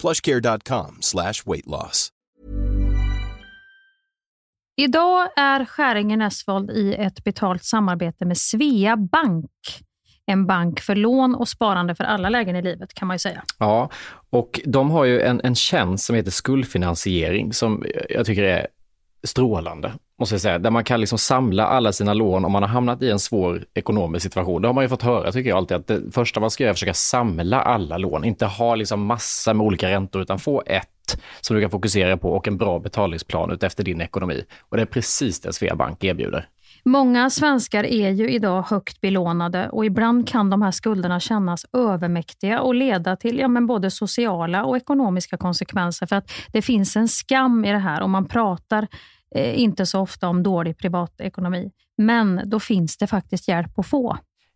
plushcare.com slash weight loss. Idag är Skäringen Esvold i ett betalt samarbete med Svea Bank. En bank för lån och sparande för alla lägen i livet kan man ju säga. Ja, och de har ju en, en tjänst som heter skuldfinansiering som jag tycker är strålande, måste jag säga. Där man kan liksom samla alla sina lån om man har hamnat i en svår ekonomisk situation. Det har man ju fått höra, tycker jag alltid, att det första man ska göra är att försöka samla alla lån. Inte ha liksom massa med olika räntor, utan få ett som du kan fokusera på och en bra betalningsplan utefter din ekonomi. Och det är precis det Sveabank erbjuder. Många svenskar är ju idag högt belånade och ibland kan de här skulderna kännas övermäktiga och leda till ja, men både sociala och ekonomiska konsekvenser. För att det finns en skam i det här och man pratar eh, inte så ofta om dålig privatekonomi. Men då finns det faktiskt hjälp att få.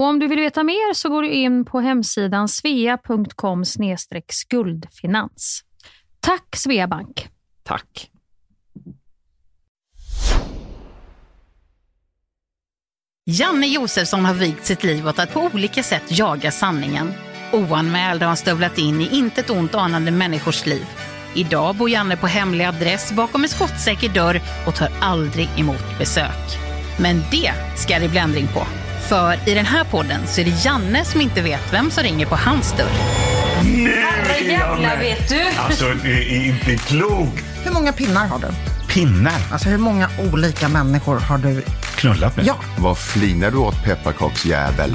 Och om du vill veta mer så går du in på hemsidan svea.com skuldfinans. Tack Sveabank! Tack! Janne Josefsson har vigt sitt liv åt att på olika sätt jaga sanningen. Oanmäld har han stövlat in i intet ont anande människors liv. Idag bor Janne på hemlig adress bakom en skottsäker dörr och tar aldrig emot besök. Men det ska det bli ändring på. För i den här podden så är det Janne som inte vet vem som ringer på hans dörr. Herrejävlar vet du! Alltså, det är inte klokt. Hur många pinnar har du? Pinnar? Alltså hur många olika människor har du knullat med? Ja. Vad flinar du åt pepparkaksjävel?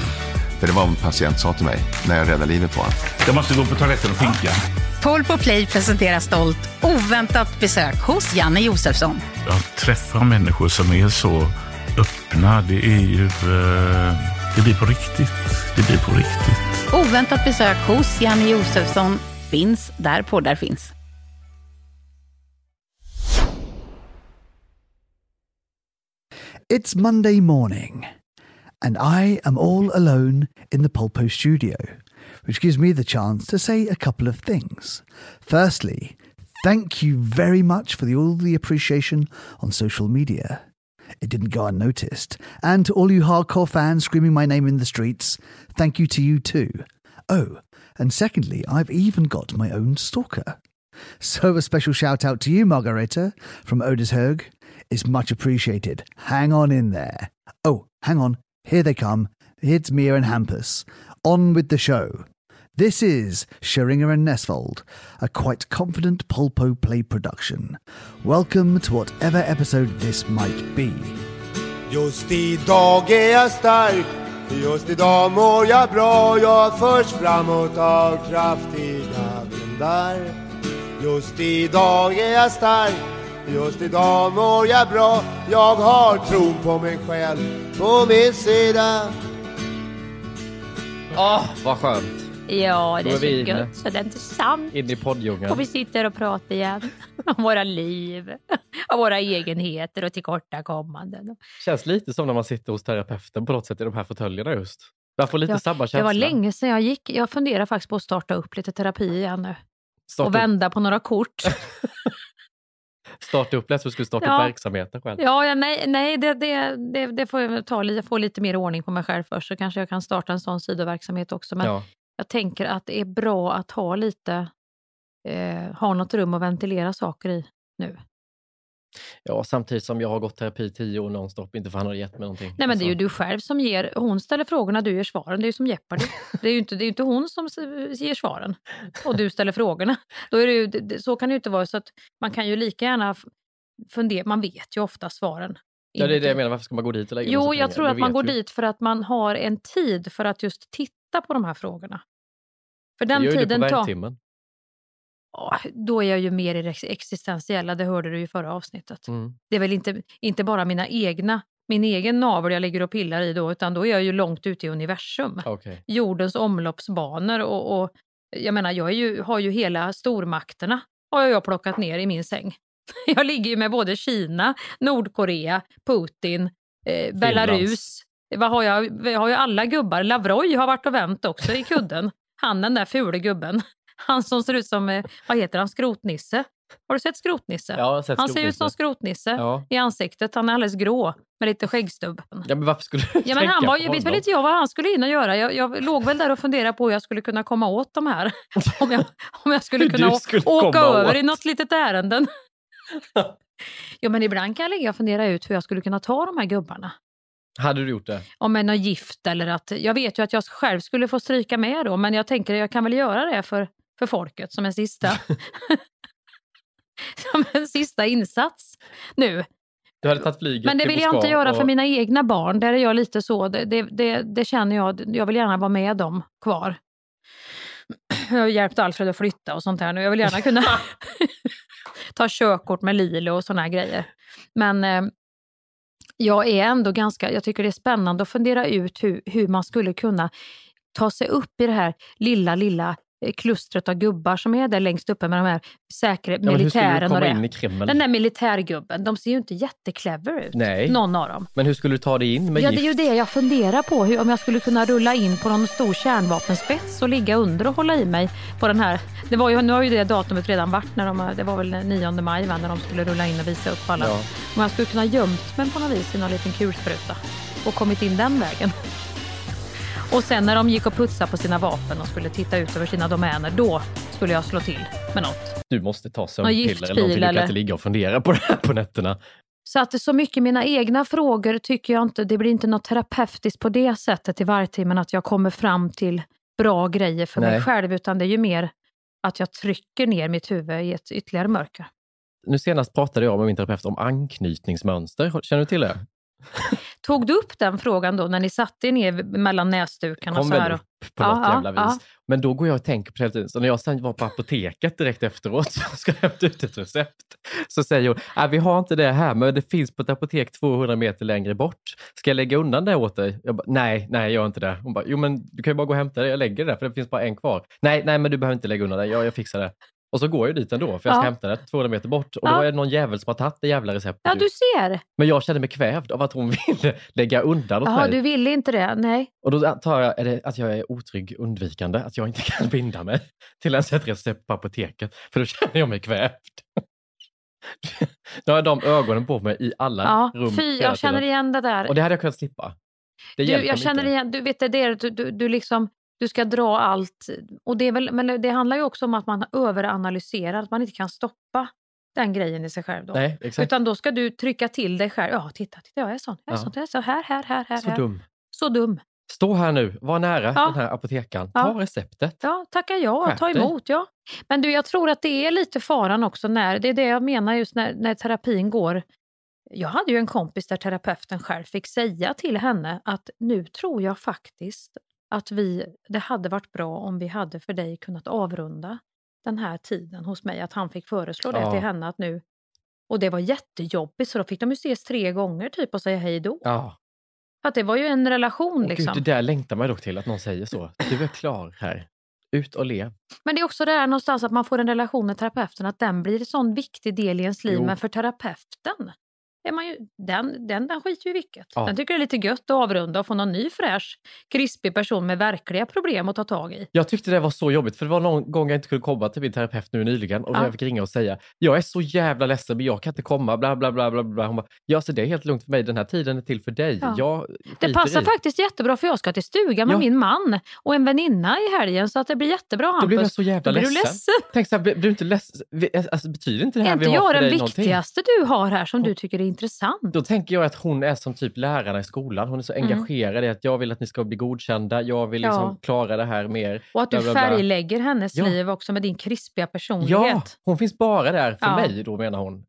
För det var vad en patient sa till mig när jag räddade livet på honom. Jag måste gå på toaletten och pinka. Paul på Play presenterar stolt oväntat besök hos Janne Josefsson. Jag träffar människor som är så öppna. Det är ju... Eh, det blir på riktigt. Det blir på riktigt. Oväntat besök hos Janne Josefsson finns där poddar finns. It's Monday morning, and I am all alone in the Pulpo studio, which gives me the chance to say a couple of things. Firstly, thank you very much for the, all the appreciation on social media. It didn't go unnoticed. And to all you hardcore fans screaming my name in the streets, thank you to you too. Oh, and secondly, I've even got my own stalker. So a special shout out to you, Margareta, from Odisherg, is much appreciated. Hang on in there. Oh, hang on. Here they come. It's Mia and Hampus. On with the show. This is Scheringer and Nesvold, a quite confident Pulpo Play production. Welcome to whatever episode this might be. Just idag är jag stark, just idag mår jag bra. Jag förs framåt av kraftiga vindar. Just idag är jag stark, just idag mår jag bra. Jag har tron på mig själv på min sida. Åh, oh, vad skönt. Ja, det är är så inne. gött så det är inte sant. In i poddjungeln. Och vi sitter och pratar igen om våra liv, om våra egenheter och tillkortakommanden. Känns lite som när man sitter hos terapeuten på något sätt i de här fåtöljerna just. Jag får lite Ja, samma Det känsla. var länge sedan jag gick. Jag funderar faktiskt på att starta upp lite terapi igen nu. Starta och upp- vända på några kort. Starta upp, lät som du skulle starta Ja. upp verksamheten själv. Ja, ja nej, nej det, det, det, det får jag ta. få lite mer ordning på mig själv först, så kanske jag kan starta en sån sidoverksamhet också. Men Ja. Jag tänker att det är bra att ha lite, eh, ha något rum att ventilera saker i nu. Ja, samtidigt som jag har gått terapi tio år nonstop, inte för han har gett mig någonting. Nej, men det är ju Alltså, du själv som ger, hon ställer frågorna, du ger svaren. Det är ju som Jeopardy. Det är ju inte, det är inte hon som ger svaren och du ställer frågorna. Då är det ju, det- så kan det ju inte vara. Så att man kan ju lika gärna fundera, man vet ju ofta svaren. Ja, det är det jag menar. Varför ska man gå dit och lägga Jo, jag tror att man går dit för att man har en tid för att just titta på de här frågorna. För Det den gör ju tiden du på. Ja, Då är jag ju mer i det ex- existentiella, det hörde du i förra avsnittet. Mm. Det är väl inte, inte bara mina egna, min egen navel jag ligger och pillar i då, utan då är jag ju långt ute i universum. Okej. Jordens omloppsbanor och, och jag menar, jag ju, har ju hela stormakterna har jag plockat ner i min säng. Jag ligger ju med både Kina, Nordkorea, Putin, eh, Belarus. Vad har jag? jag har ju alla gubbar. Lavroj har varit och vänt också i kudden. Han den där fule gubben. Han som ser ut som, eh, vad heter han, skrotnisse? Har du sett skrotnisse? Ja, jag har sett han ser ut som skrotnisse. skrotnisse Ja. i ansiktet. Han är alldeles grå med lite skäggstubb. Ja, men varför skulle du Ja, men han var ju, vet väl inte jag vad han skulle in och göra. Jag, jag låg väl där och funderade på hur jag skulle kunna komma åt de här. Om jag, om jag skulle kunna skulle åka över åt. i något litet ärenden. jo, men ibland kan jag ligga och fundera ut hur jag skulle kunna ta de här gubbarna. Hade du gjort det? Om jag är gift eller att... Jag vet ju att jag själv skulle få stryka med då, men jag tänker att jag kan väl göra det för, för folket som en sista... som en sista insats nu. Du hade tagit flyget Men det vill jag inte göra och... för mina egna barn. Där är jag lite så. Det, det, det, det känner jag. Jag vill gärna vara med dem kvar. Jag har hjälpt Alfred att flytta och sånt här nu. Jag vill gärna kunna ta körkort med Lilo och såna här grejer. Men eh, jag är ändå ganska, jag tycker det är spännande att fundera ut hur, hur man skulle kunna ta sig upp i det här lilla, lilla klustret av gubbar som är där längst uppe med de här säkra Ja, men hur skulle du militären och det. in i Kreml? Den där militärgubben, de ser ju inte jätteklever ut. Nej. Någon av dem. Men hur skulle du ta dig in med Ja, det är gift? ju det jag funderar på. Hur, om jag skulle kunna rulla in på någon stor kärnvapenspets och ligga under och hålla i mig på den här. Det var ju, nu har ju det datumet redan varit. När de, det var väl 9 maj va, när de skulle rulla in och visa upp alla. Ja. Om jag skulle kunna gömt mig på något vis i någon liten kulspruta och kommit in den vägen. Och sen när de gick och putsade på sina vapen och skulle titta ut över sina domäner, då skulle jag slå till med något. Du måste ta sömnpiller eller någonting. Du kan inte ligga och fundera på det här på nätterna. Så att så mycket mina egna frågor tycker jag inte, det blir inte något terapeutiskt på det sättet i vargtimmen att jag kommer fram till bra grejer för mig Nej. själv, utan det är ju mer att jag trycker ner mitt huvud i ett ytterligare mörker. Nu senast pratade jag med min terapeut om anknytningsmönster. Känner du till det? Tog du upp den frågan då när ni satte er ner mellan näsdukarna? kom så här väl och- upp på Ja, något ja, jävla vis. ja. Men då går jag och tänker på det hela tiden. Så när jag sen var på apoteket direkt efteråt och ska hämta ut ett recept så säger hon, "Nej, vi har inte det här men det finns på ett apotek 200 meter längre bort. Ska jag lägga undan det åt dig? Jag bara, nej, nej, gör inte det. Hon bara, jo men du kan ju bara gå och hämta det. Jag lägger det där för det finns bara en kvar. Nej, nej, men du behöver inte lägga undan det. Jag, jag fixar det. Och så går jag dit ändå för jag ska Ja. hämta det 200 meter bort. Och Ja. då är det någon jävel som har tagit det jävla receptet. Ja, du ser! Men jag kände mig kvävd av att hon ville lägga undan åt Ja, mig. du ville inte det? Nej. Och då antar jag är att jag är otrygg undvikande, att jag inte kan binda mig till ens ett recept på apoteket, för då känner jag mig kvävd. Nu har de ögonen på mig i alla Ja, rum. fy, jag känner igen det där. Och det hade jag kunnat slippa. Det Du, jag känner inte. igen, du vet det där, du, du, du liksom, du ska dra allt. Och det är väl, men det handlar ju också om att man överanalyserar, att man inte kan stoppa den grejen i sig själv. Då. Nej. Utan då ska du trycka till dig själv. Ja, titta, titta jag är sån, jag är Ja. sån, jag är så här, här, här, här. Så här. dum. Så dum. Stå här nu, var nära Ja. den här apotekaren. Ja. Ta receptet. Ja, tacka ja, ta emot ja. Men du, jag tror att det är lite faran också när, det är det jag menar just när, när terapin går. Jag hade ju en kompis där terapeuten själv fick säga till henne att nu tror jag faktiskt att vi, det hade varit bra om vi hade för dig kunnat avrunda den här tiden hos mig. Att han fick föreslå det Ja. till henne att nu, och det var jättejobbigt så då fick de ju ses tre gånger typ och säga hej då. Ja. För att det var ju en relation Och liksom. Gud, det där längtar man dock till, att någon säger så. Du är klar här. Ut och lev. Men det är också det här någonstans att man får en relation med terapeuten, att den blir en sån viktig del i ens liv. Jo. Men för terapeuten, är man ju, den, den, den skiter ju i vilket. Ja. Den tycker det är lite gött att avrunda och få någon ny fräsch, krispig person med verkliga problem att ta tag i. Jag tyckte det var så jobbigt för det var någon gång jag inte kunde komma till min terapeut nu nyligen och Ja. jag fick ringa och säga jag är så jävla ledsen men jag kan inte komma bla bla bla bla bla. Hon bara, ja så det är helt lugnt för mig, den här tiden är till för dig. Ja. Jag Det passar i. faktiskt jättebra för jag ska till stugan med Ja. min man och en väninna i helgen så att det blir jättebra Hampus. Då blir jag så jävla ledsen. du ledsen. Tänk så här, blir du inte ledsen? Alltså, betyder inte det här Är inte vi har jag för den dig någonting? viktigaste du har här som du tycker är intressant? Då tänker jag att hon är som typ lärarna i skolan. Hon är så Mm. engagerad i att jag vill att ni ska bli godkända, jag vill liksom Ja. klara det här mer. Och att du bla, bla, bla. färglägger hennes Ja. liv också med din krispiga personlighet. Ja, hon finns bara där för Ja. mig då menar hon.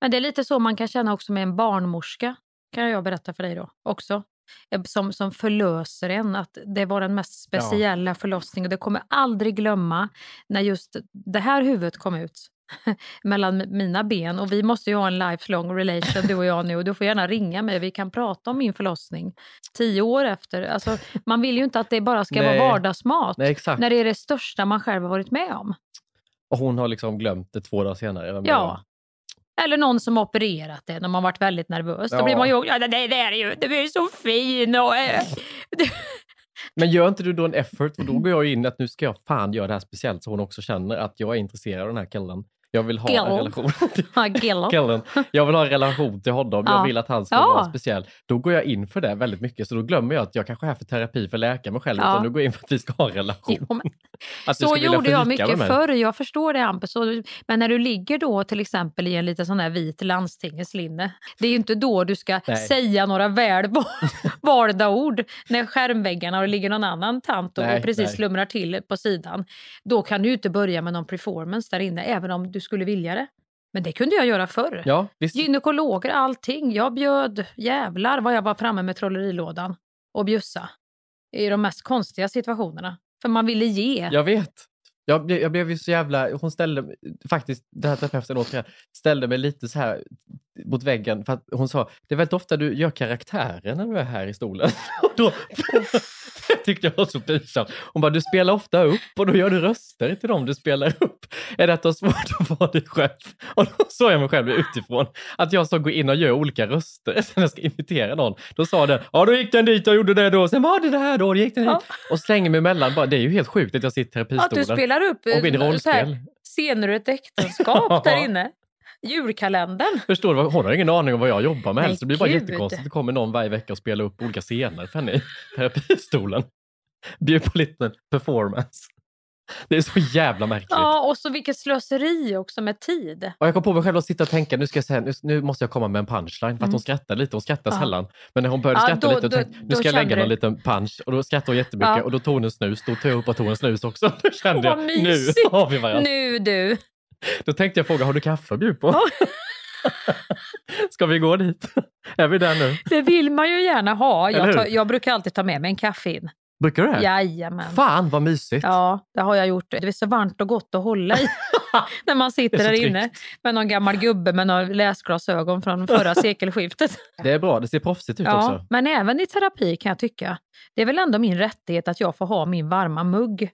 Men det är lite så man kan känna också med en barnmorska, kan jag berätta för dig då också. Eh, Som, som förlöser en, att det var den mest speciella förlossningen. Och det kommer aldrig glömma när just det här huvudet kom ut mellan mina ben. Och vi måste ju ha en lifelong relation du och jag nu och du får gärna ringa mig, vi kan prata om min förlossning tio år efter. Alltså, man vill ju inte att det bara ska Nej. vara vardagsmat Nej, när det är det största man själv har varit med om. Och hon har liksom glömt det två dagar senare. Ja. Eller någon som har opererat det när man varit väldigt nervös. Då Ja. blir man ju, ja det, det är ju, du är så fin och... eh." det? Men gör inte du då en effort? Och då går jag in att nu ska jag fan göra det här speciellt så hon också känner att jag är intresserad av den här killen. Jag vill ha en Killen. relation. Ja, killen. Jag vill ha en relation till honom. Ja. Jag vill att han ska Ja. vara speciell. Då går jag in för det väldigt mycket. Så då glömmer jag att jag kanske är här för terapi för att läka mig själv. Ja. Utan då går jag in för att vi ska ha en relation. Men- du Så gjorde jag mycket förr, jag förstår det Hampus. Men när du ligger då till exempel i en liten sån här vit landstingets linne, det är ju inte då du ska Nej. säga några väl valda ord när skärmväggarna och det ligger någon annan tant och, Nej, och precis nej. slumrar till på sidan. Då kan du inte börja med någon performance där inne, även om du skulle vilja det. Men det kunde jag göra förr. Ja, visst. Gynekologer, allting. Jag bjöd, jävlar vad jag var framme med trollerilådan och bjussa. I de mest konstiga situationerna. För man ville ge. Jag vet. Jag blev, jag blev ju så jävla... Hon ställde faktiskt, den här terapeuten återigen, ställde mig lite så här mot väggen för att hon sa, det är väldigt ofta du gör karaktären när du är här i stolen. Och då det tyckte jag var så pinsamt. Hon bara, du spelar ofta upp och då gör du röster till dem du spelar upp. Är det att du har svårt att vara dig själv? Och då såg jag mig själv utifrån, att jag ska gå in och göra olika röster när jag ska imitera någon. Då sa den, ja då gick den dit och gjorde det då, sen var det det här då, då gick den dit. Och slänger mig emellan, bara, det är ju helt sjukt att jag sitter i terapistolen. du spelar upp och går in i eh, så rollspel. scener ur ett äktenskap där inne. Julkalendern. Förstår du? Hon har ingen aning om vad jag jobbar med. Nej, så det blir bara gud. jättekonstigt. Det kommer någon varje vecka och spelar upp olika scener för henne i terapistolen. Bjuder på lite performance. Det är så jävla märkligt. Ja, och så vilket slöseri också med tid. Och jag kom på mig själv att sitta och tänka, nu, ska jag säga, nu, nu måste jag komma med en punchline. För att Mm. hon skrattar lite, hon skrattar Ja. sällan. Men när hon började Ja, skratta då- lite, och då- tänkte, nu ska jag lägga kände någon du- liten punch. Och då skrattade hon jättemycket Ja. och då tog hon en snus. Då tog jag upp och tog en snus också. Då kände jag, nu har vi varandra. Nu du. Då tänkte jag fråga, har du kaffe att bjuda på? Ska vi gå dit? Är vi där nu? Det vill man ju gärna ha. Jag, tar, jag brukar alltid ta med mig en kaffe in. Brukar du det? Jajamän. Fan vad mysigt! Ja, det har jag gjort. Det är så varmt och gott att hålla i när man sitter där så inne med någon gammal gubbe med några läsglasögon från förra sekelskiftet. Det är bra, det ser proffsigt ut Ja, också. men även i terapi kan jag tycka. Det är väl ändå min rättighet att jag får ha min varma mugg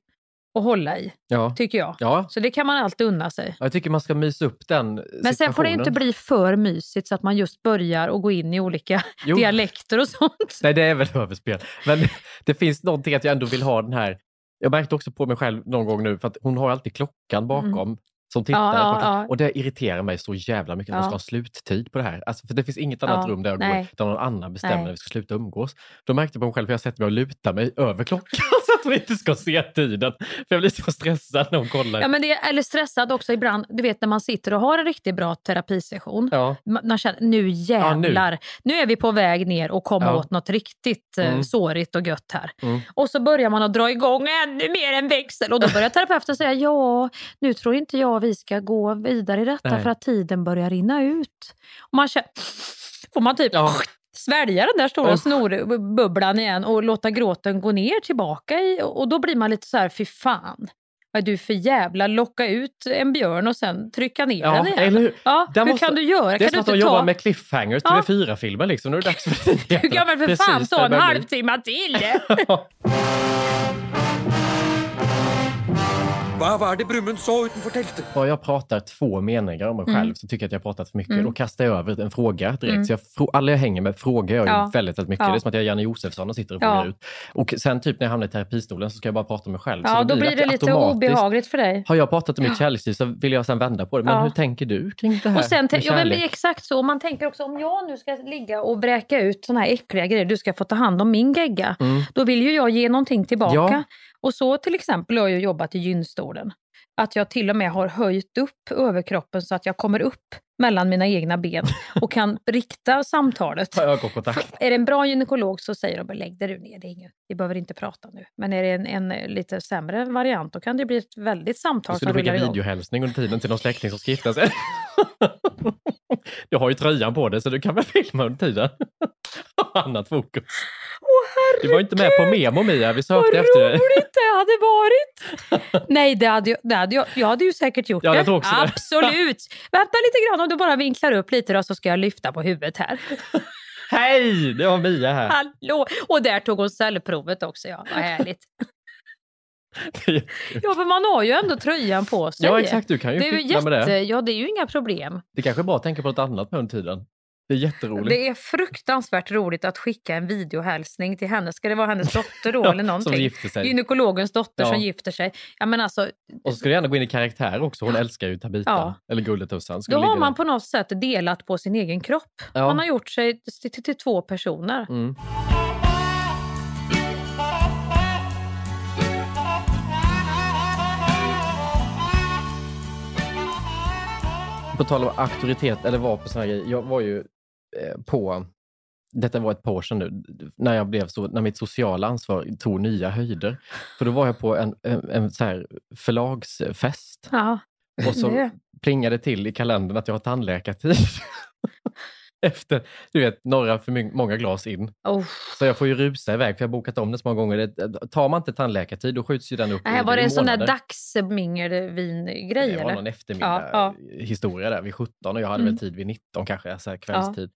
att hålla i, Ja. tycker jag. Ja, Så det kan man alltid unna sig. jag tycker man ska mysa upp den Men sen får det inte bli för mysigt så att man just börjar och gå in i olika Jo. dialekter och sånt. Nej, det är väl överspel. Men det finns någonting att jag ändå vill ha den här... Jag märkte också på mig själv någon gång nu, för att hon har alltid klockan bakom som tittar. Mm. Ja, ja, ja. Och det irriterar mig så jävla mycket att man Ja. ska ha sluttid på det här. Alltså, för det finns inget annat rum där jag går nej. där någon annan bestämmer Nej. när vi ska sluta umgås. Då märkte jag på mig själv hur jag sätter mig och lutar mig över klockan att hon inte ska se tiden. För jag blir så stressad när hon kollar. Ja, men det är, eller stressad också ibland. Du vet när man sitter och har en riktigt bra terapisession. Ja. Man känner, nu jävlar, nu. är vi på väg ner och komma Ja. åt något riktigt eh, Mm. sårigt och gött här. Mm. Och så börjar man att dra igång ännu mer en växel och då börjar terapeuten säga ja, nu tror inte jag vi ska gå vidare i detta Nej. för att tiden börjar rinna ut. Och man känner, får man typ Ja. Svälja den där stora Uff. snorbubblan igen och låta gråten gå ner tillbaka i och då blir man lite så här, fy fan. Vad är du för jävla locka ut en björn och sen trycka ner Ja, den igen? eller hur? Ja, hur måste- kan du göra? Det är kan som du att de jobbar med cliffhangers, Ja. TV4-filmer liksom. Nu är det dags för nyheterna. Ja men för Precis fan, ta det en halvtimme till! Vad var det Brummen sa utanför tältet? Bara jag pratar två meningar om mig Mm. själv så tycker jag att jag har pratat för mycket. Mm. Då kastar jag över en fråga direkt. Mm. Så jag, alla jag hänger med frågar jag Ja. väldigt, väldigt mycket. Ja. Det är som att jag är Janne Josefsson och sitter och Ja. frågar ut. Och sen typ när jag hamnar i terapistolen så ska jag bara prata om mig själv. så Ja, då blir det jag lite obehagligt för dig. Har jag pratat om mitt kärleksliv så vill jag sen vända på det. Men Ja. hur tänker du kring det här Och sen, ja, men exakt så. Man tänker också om jag nu ska ligga och bräka ut såna här äckliga grejer, du ska få ta hand om min gegga. Mm. Då vill ju jag ge någonting tillbaka. Och så till exempel har jag jobbat i gynstolen. Att jag till och med har höjt upp överkroppen så att jag kommer upp mellan mina egna ben och kan rikta samtalet. Är det en bra gynekolog så säger de lägg dig ner, det är inget, vi behöver inte prata nu. Men är det en, en lite sämre variant då kan det bli ett väldigt samtal Så som du skicka videohälsning under tiden till någon släkting som ska gifta sig? du har ju tröjan på dig så du kan väl filma under tiden? Annat fokus. du var inte med på memo Mia, vi sökte Vad efter dig. roligt det hade varit! Nej, det hade, jag- det hade jag, jag hade ju säkert gjort Ja, det. jag också det. Absolut! Vänta lite grann, om du bara vinklar upp lite då så ska jag lyfta på huvudet här. Hej! Det var Mia här. Hallå! Och där tog hon cellprovet också, ja. Vad härligt. Ja, för man har ju ändå tröjan på sig. Ja, exakt. Du kan ju det är ju fippla med det. Ja, det är ju inga problem. Det kanske är bra att tänka på något annat på den tiden. Det är jätteroligt. Det är fruktansvärt roligt att skicka en videohälsning till henne. Ska det vara hennes dotter då Ja, eller någonting? som gifter sig. Gynekologens dotter Ja. som gifter sig. Ja, men alltså, Och så ska du gärna gå in i karaktär också. Hon älskar ju Tabita. Ja. Eller Gulletussan. Då har man där. på något sätt delat på sin egen kropp. Man har gjort sig till, till, till två personer. Mm. På tal om auktoritet, eller var på såna här grejer. Jag var ju eh, på, detta var ett par år sedan nu, när, jag blev så, när mitt sociala ansvar tog nya höjder. För då var jag på en, en, en så här förlagsfest Ja. och så plingade till i kalendern att jag har tandläkartid. Efter, du vet, några för många glas in. Oh. Så jag får ju rusa iväg, för jag har bokat om det så många gånger. Det, tar man inte tandläkartid, då skjuts ju den upp i, var det en sån där dagsmingelvin-grej Det var eller? någon eftermiddag Ja, historia där vid 17 och jag hade Mm. väl tid vid 19 kanske, så här kvällstid.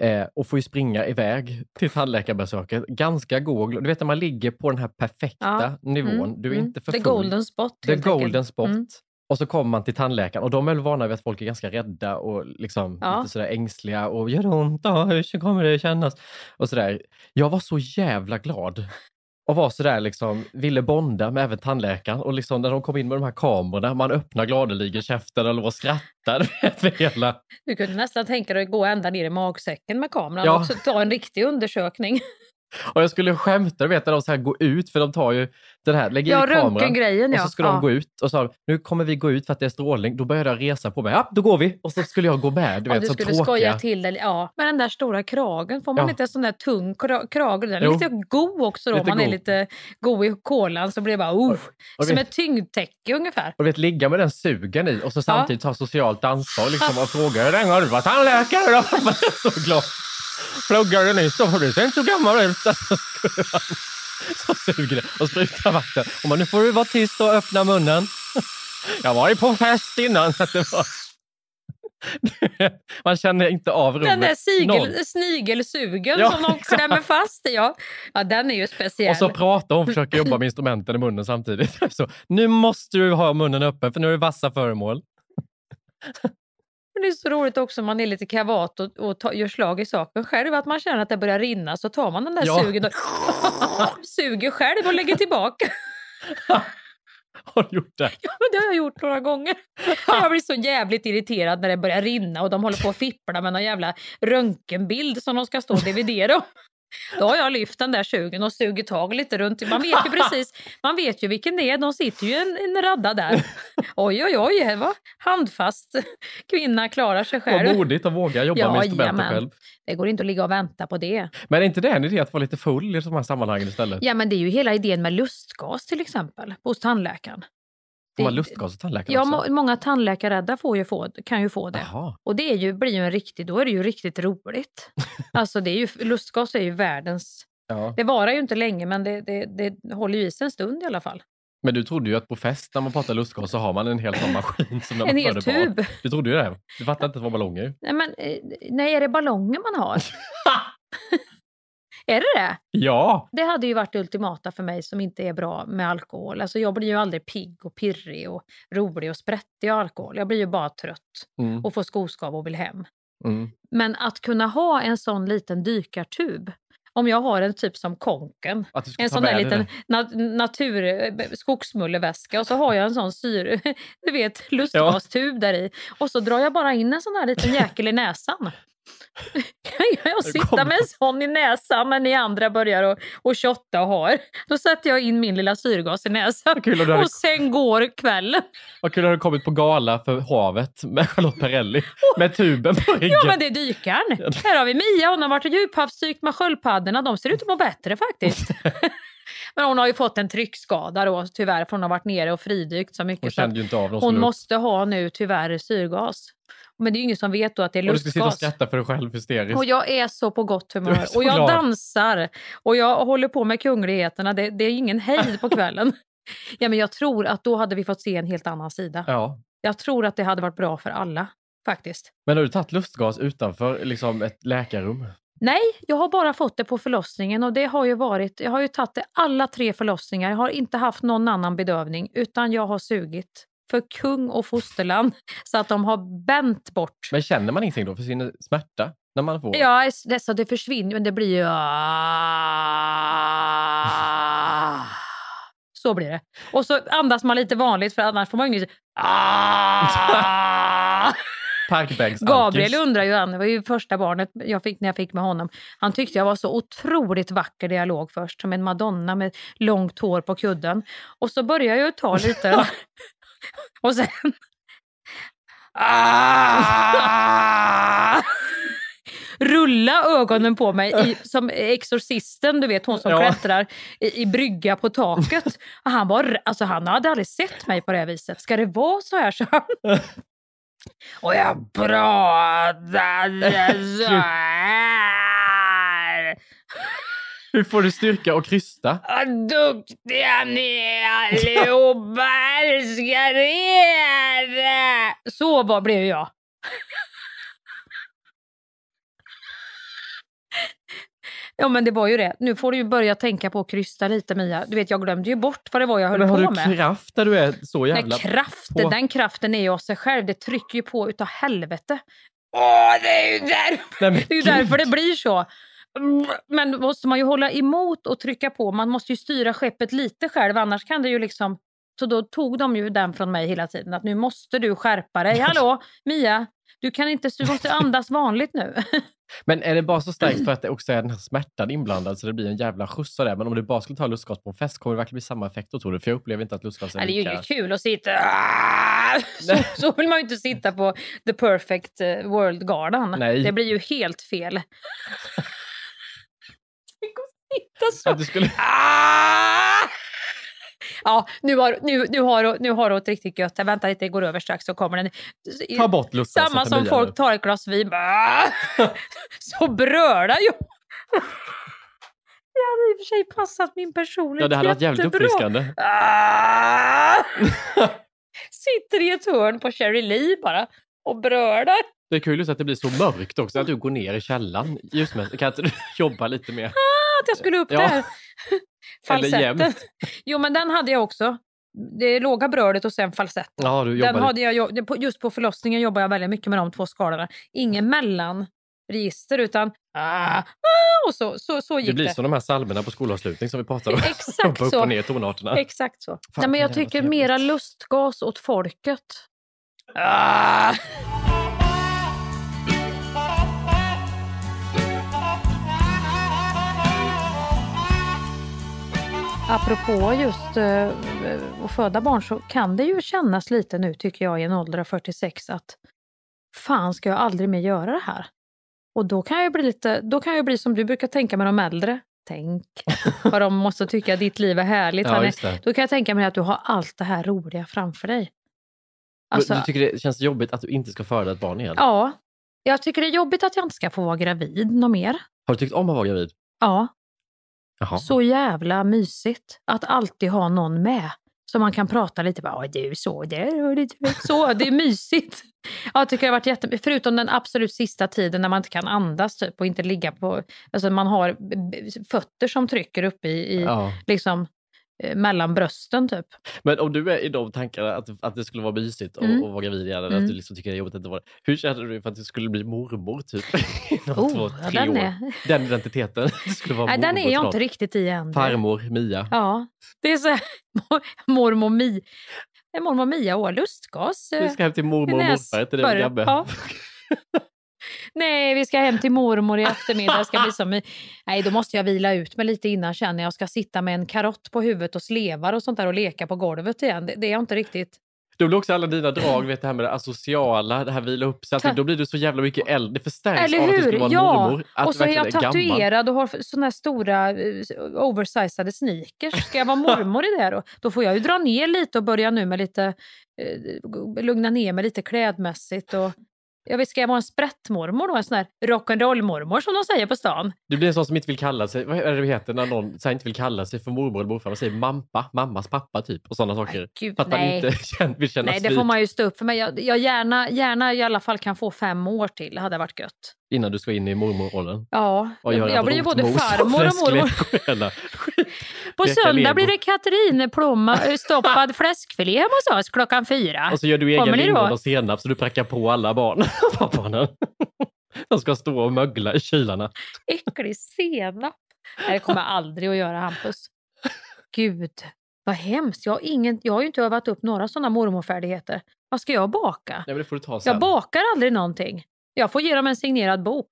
Eh, och får ju springa iväg till tandläkarbesöket. Ganska god. Du vet när man ligger på den här perfekta Ja. nivån. Mm, Du är mm. inte för The full. golden spot, The enkelt. golden spot. Mm. Och så kommer man till tandläkaren och de är väl vana vid att folk är ganska rädda och liksom Ja. lite sådär ängsliga och gör det ont? Ja, hur kommer det kännas? Och sådär. Jag var så jävla glad och var sådär liksom, ville bonda med även tandläkaren och liksom när de kom in med de här kamerorna, man öppnar gladeligen käften och låg och skrattade. hela. Du kunde nästan tänka dig att gå ända ner i magsäcken med kameran Ja. och ta en riktig undersökning. Och jag skulle skämta, du vet när de så här går ut, för de tar ju den här, lägger Ja, i kameran och ja. så ska Ja. de gå ut och sa nu kommer vi gå ut för att det är strålning. Då började jag resa på mig, ja då går vi. Och så skulle jag gå med. Du Ja, vet, du så skulle tråkiga. skoja till det. Ja. Men den där stora kragen, får man Ja. inte en sån där tung kra- krage? Den är Jo. lite god också då, om man är god. lite god i kolan så blir det bara oh, och som vet- ett tyngdtäcke ungefär. Och vet, ligga med den sugen i och så samtidigt ta socialt ansvar liksom, och fråga hur länge har du varit tandläkare då? Man är så glad. Pluggade nyss då, för du ser inte så gammal ut. Så suger det och sprutar vatten. Och man, nu får du vara tyst och öppna munnen. Jag var ju på fest innan. Det var... Man känner inte av rummet. Den där sigel, snigelsugen Ja, som de klämmer fast i. Ja. ja, den är ju speciell. Och så pratar hon och försöker jobba med instrumenten i munnen samtidigt. Så, nu måste du ha munnen öppen för nu är det vassa föremål. Men det är så roligt också om man är lite kavat och, och ta, gör slag i saken själv. Att man känner att det börjar rinna så tar man den där Ja. sugen och suger själv och lägger tillbaka. Har du gjort det? Ja, men det har jag gjort några gånger. Jag blir så jävligt irriterad när det börjar rinna och de håller på att fippla med någon jävla röntgenbild som de ska stå och dividera om. Då har jag lyft den där sugen och sugit tag lite runt. Man vet ju precis, man vet ju vilken det är. De sitter ju en, en radda där. Oj, oj, oj, var handfast kvinna klarar sig själv. Vad modigt att våga jobba med instrumenten jajamän. själv. Det går inte att ligga och vänta på det. Men är inte det en idé att vara lite full i de här sammanhangen istället? Ja, men det är ju hela idén med lustgas till exempel hos tandläkaren. Får man lustgas hos tandläkaren Ja, också? må, många tandläkarrädda får ju få, kan ju få det. Jaha. Och det är ju, blir ju en riktig, då är det ju riktigt roligt. alltså det är ju, lustgas är ju världens... Ja. Det varar ju inte länge men det, det, det håller ju i sig en stund i alla fall. Men du trodde ju att på fest när man pratar lustgas så har man en hel sån maskin som när En hel barn. tub. Du trodde ju det. Du fattade inte att det var ballonger. Nej, men, eh, nej, är det ballonger man har? Är det det? Ja! Det hade ju varit det ultimata för mig som inte är bra med alkohol. Alltså jag blir ju aldrig pigg och pirrig och rolig och sprättig av alkohol. Jag blir ju bara trött Mm. och får skoskav och vill hem. Mm. Men att kunna ha en sån liten dykartub. Om jag har en typ som konken. En sån där liten det. na- natur eh, skogsmulleväska och så har jag en sån syre, du vet lustgastub där i. Och så drar jag bara in en sån här liten jäkel i näsan. Kan jag sitta med en sån i näsan när ni andra börjar och, och shotta och har. Då sätter jag in min lilla syrgas i näsan du hade- och sen går kvällen. Vad kul att du kommit på gala för havet med Charlotte Perrelli. Med tuben på ryggen. Ja men det är dykaren. Här har vi Mia, hon har varit djuphavsdykt med sköldpaddorna. De ser ut att må bättre faktiskt. Men hon har ju fått en tryckskada då tyvärr för hon har varit nere och fridykt så mycket. Hon kände ju inte av hon måste ha nu tyvärr syrgas. Men det är ju ingen som vet då att det är Och du ska sitta och lustgas. skratta för dig själv hysteriskt. Och jag är så på gott humör. Och jag glad. dansar. Och jag håller på med kungligheterna. Det, det är ingen hejd på kvällen. ja, men jag tror att då hade vi fått se en helt annan sida. Ja. Jag tror att det hade varit bra för alla. Faktiskt. Men har du tagit lustgas utanför liksom ett läkarrum? Nej, jag har bara fått det på förlossningen och det har ju varit, jag har ju tagit det alla tre förlossningar. Jag har inte haft någon annan bedövning utan jag har sugit för kung och fosterland så att de har bänt bort. Men känner man ingenting då för sin smärta? När man får? Ja, det, så det försvinner men det blir ju... Ah. Så blir det. Och så andas man lite vanligt för annars får man ju inget... Parkbänks Gabriel undrar ju, han det var ju första barnet jag fick när jag fick med honom. Han tyckte jag var så otroligt vacker där jag låg först, som en madonna med långt hår på kudden. Och så började jag ju ta lite och sen... Ah! Rulla ögonen på mig i, som exorcisten, du vet hon som Ja. klättrar i, i brygga på taket. Och han, var, alltså, han hade aldrig sett mig på det här viset. Ska det vara så här? Så han. Och jag pratade så här. Hur får du styrka och krysta? Vad duktiga ni är allihopa, älskar er! Så var, blev jag. Ja men det var ju det. Nu får du ju börja tänka på att krysta lite Mia. Du vet jag glömde ju bort vad det var jag höll Men har på du med. kraft när du är så jävla... Nej, kraften, på? den kraften är ju av sig själv. Det trycker ju på utav helvete. Åh, det är ju därför, Nej, det, är därför det blir så. Men måste man ju hålla emot och trycka på. Man måste ju styra skeppet lite själv, annars kan det ju liksom... Så då tog de ju den från mig hela tiden. Att nu måste du skärpa dig. Hallå, Mia! Du, kan inte, du måste andas vanligt nu. Men är det bara så starkt för att det också är den här smärtan inblandad så det blir en jävla skjuts av det? Men om du bara skulle ta lustgas på en fest, kommer det verkligen bli samma effekt då tror du? För jag upplever inte att lustgas är Nej, det är ju lika... kul att sitta... Ah! Så, så vill man ju inte sitta på the perfect eh, world-galan. Nej. Det blir ju helt fel. Tänk att sitta så. Att du skulle... Ja, nu har, nu, nu, har, nu har du ett riktigt gött. Vänta lite, det går över strax så kommer den. Ta bort lustgasen Samma som folk tar ett glas vin. Ah! Så brölar jag. Det hade i och för sig passat min personlighet Ja, det hade varit jävligt jättebra. uppfriskande. Ah! Sitter i ett hörn på Cherry Lee bara och brölar. Det är kul just att det blir så mörkt också, att du går ner i källaren. Just med, kan inte du jobba lite mer? Ah, att jag skulle upp Ja. där. Falsetten. Jo, men den hade jag också. Det låga brödet och sen falsetten. Ja, du Den hade jag, just på förlossningen jobbar jag väldigt mycket med de två skalorna. Ingen mellanregister utan ah, ah, och så, så, så gick Det blir det. som de här salmerna på skolavslutning som vi pratade om. Exakt upp så. och ner tonarterna. Exakt så. Nej, men jag tycker mera lustgas åt folket. Ah! Apropå just eh, att föda barn så kan det ju kännas lite nu tycker jag i en ålder av 46 att fan ska jag aldrig mer göra det här? Och då kan jag bli lite, då kan jag bli som du brukar tänka med de äldre. Tänk vad de måste tycka att ditt liv är härligt. Ja. Då kan jag tänka mig att du har allt det här roliga framför dig. Du- Alltså, du tycker det känns jobbigt att du inte ska föda ett barn igen? ja, jag tycker det är jobbigt att jag inte ska få vara gravid något mer. Har du tyckt om att vara gravid? Ja, Jaha. så jävla mysigt att alltid ha någon med Så man kan prata lite, bara, "Ja, du så där och det så. Det är mysigt. Ja, jag tycker det har varit jätte... Förutom den absolut sista tiden när man inte kan andas typ, och inte ligga på... Alltså man har fötter som trycker upp i, i Ja. liksom, mellan brösten typ. Men om du är i de tankarna att, att det skulle vara mysigt att Mm. vara gravid igen, eller Mm. att du liksom tycker det är jobbigt att inte vara. Hur kände du för att du skulle bli mormor typ? Inom Oh, två, tre den år? är- Den identiteten. Skulle vara Nej, den mormor är jag snart. inte riktigt i än. Farmor Mia. Ja, det är så här, mormor Mia. Mormor Mia och lustgas. Du ska hem till mormor och morfar, det början. Gabbe? Ja. Nej, vi ska hem till mormor i eftermiddag. Det ska bli som i... Nej, då måste jag vila ut mig lite innan känner jag. Ska sitta med en karott på huvudet och slevar och sånt där och leka på golvet igen. Det, det är jag inte riktigt. Då blir också alla dina drag, vet det här med det asociala, det här vila upp sig, då blir du så jävla mycket äldre. Det förstärks Eller av att du skulle hur? vara en Ja, mormor. Att och så är jag tatuerad och har såna här stora eh, oversizade sneakers. Ska jag vara mormor i det då? Då får jag ju dra ner lite och börja nu med lite, eh, lugna ner mig lite klädmässigt. Och, jag vet, ska jag vara en sprättmormor då? En sån här rock'n'roll-mormor som de säger på stan? Du blir en sån som inte vill kalla sig, vad är det heter när någon så inte vill kalla sig för mormor eller morfar? Man säger mampa, mammas pappa typ och sådana saker. Gud, för att man nej. inte känner, vill kännas Nej, det får man ju stå upp för. Men jag, jag gärna, gärna i alla fall kan få fem år till. Det hade varit gött. innan du ska in i mormorrollen. Ja, göra jag blir ju både farmor och mormor. På söndag blir det Katrin plomma, stoppad fläskfilé hemma hos oss klockan fyra. Och så gör du egen lingon då? och senap så du prackar på alla barn. barnen. De ska stå och mögla i kylarna. Äcklig senap. Det kommer jag aldrig att göra, Hampus. Gud, vad hemskt. Jag har, ingen, jag har ju inte övat upp några sådana mormorfärdigheter. Vad ska jag baka? Nej, men det får du ta sen. Jag bakar aldrig någonting. Jag får ge dem en signerad bok.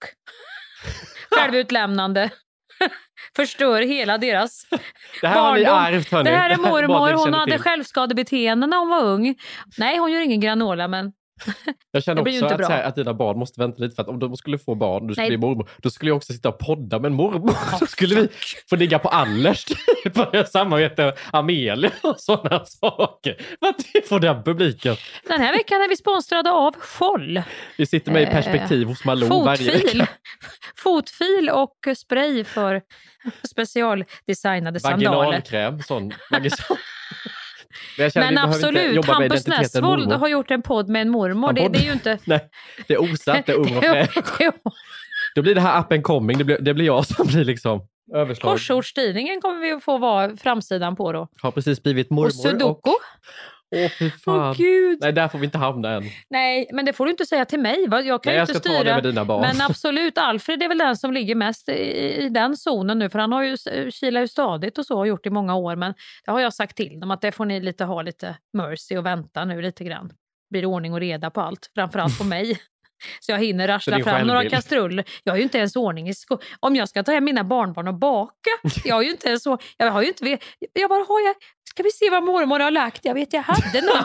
Självutlämnande. Förstör hela deras Det här har ni barndom. ärvt hörni. Det här är mormor. Hon hade till. självskadebeteende när hon var ung. Nej, hon gör ingen granola, men Jag känner också att, här, att dina barn måste vänta lite för att om de skulle få barn, du skulle Nej. bli mormor, då skulle jag också sitta och podda med en mormor. Då skulle vi få ligga på Allers, börja samarbeta med Amelia och sådana saker. För att vi får den publiken. den här veckan är vi sponsrade av Scholl. Vi sitter med i Eh, perspektiv hos Malou varje Fotfil. vecka. Fotfil och spray för specialdesignade sandaler. Vaginalkräm, sån. Men, absolut, Hampus Nessvold har gjort en podd med en mormor. Det, det är ju inte... Nej, det är osatt, det är ung och fräsch. Då blir det här up and coming, det blir, det blir jag som blir liksom överslag. Korsordstidningen kommer vi att få vara framsidan på då. Har precis blivit mormor Och Sudoku. Åh fy fan. Åh, Gud. Nej, där får vi inte hamna än. Nej, men det får du inte säga till mig. va? Jag kan Nej, ju jag inte ska ta styra. det med dina barn. Men absolut, Alfred är väl den som ligger mest i, i den zonen nu. För han har ju s- kilar ju stadigt och så har gjort i många år. Men det har jag sagt till dem att det får ni lite ha lite mercy och vänta nu lite grann. Blir ordning och reda på allt. Framförallt på mig. Så jag hinner rassla fram några kastruller. Jag har ju inte ens ordning i sko- Om jag ska ta hem mina barnbarn och baka. Jag har ju inte ens. Jag har ju inte jag bara, har jag, ska vi se vad mormor har lagt? Jag vet jag hade någon,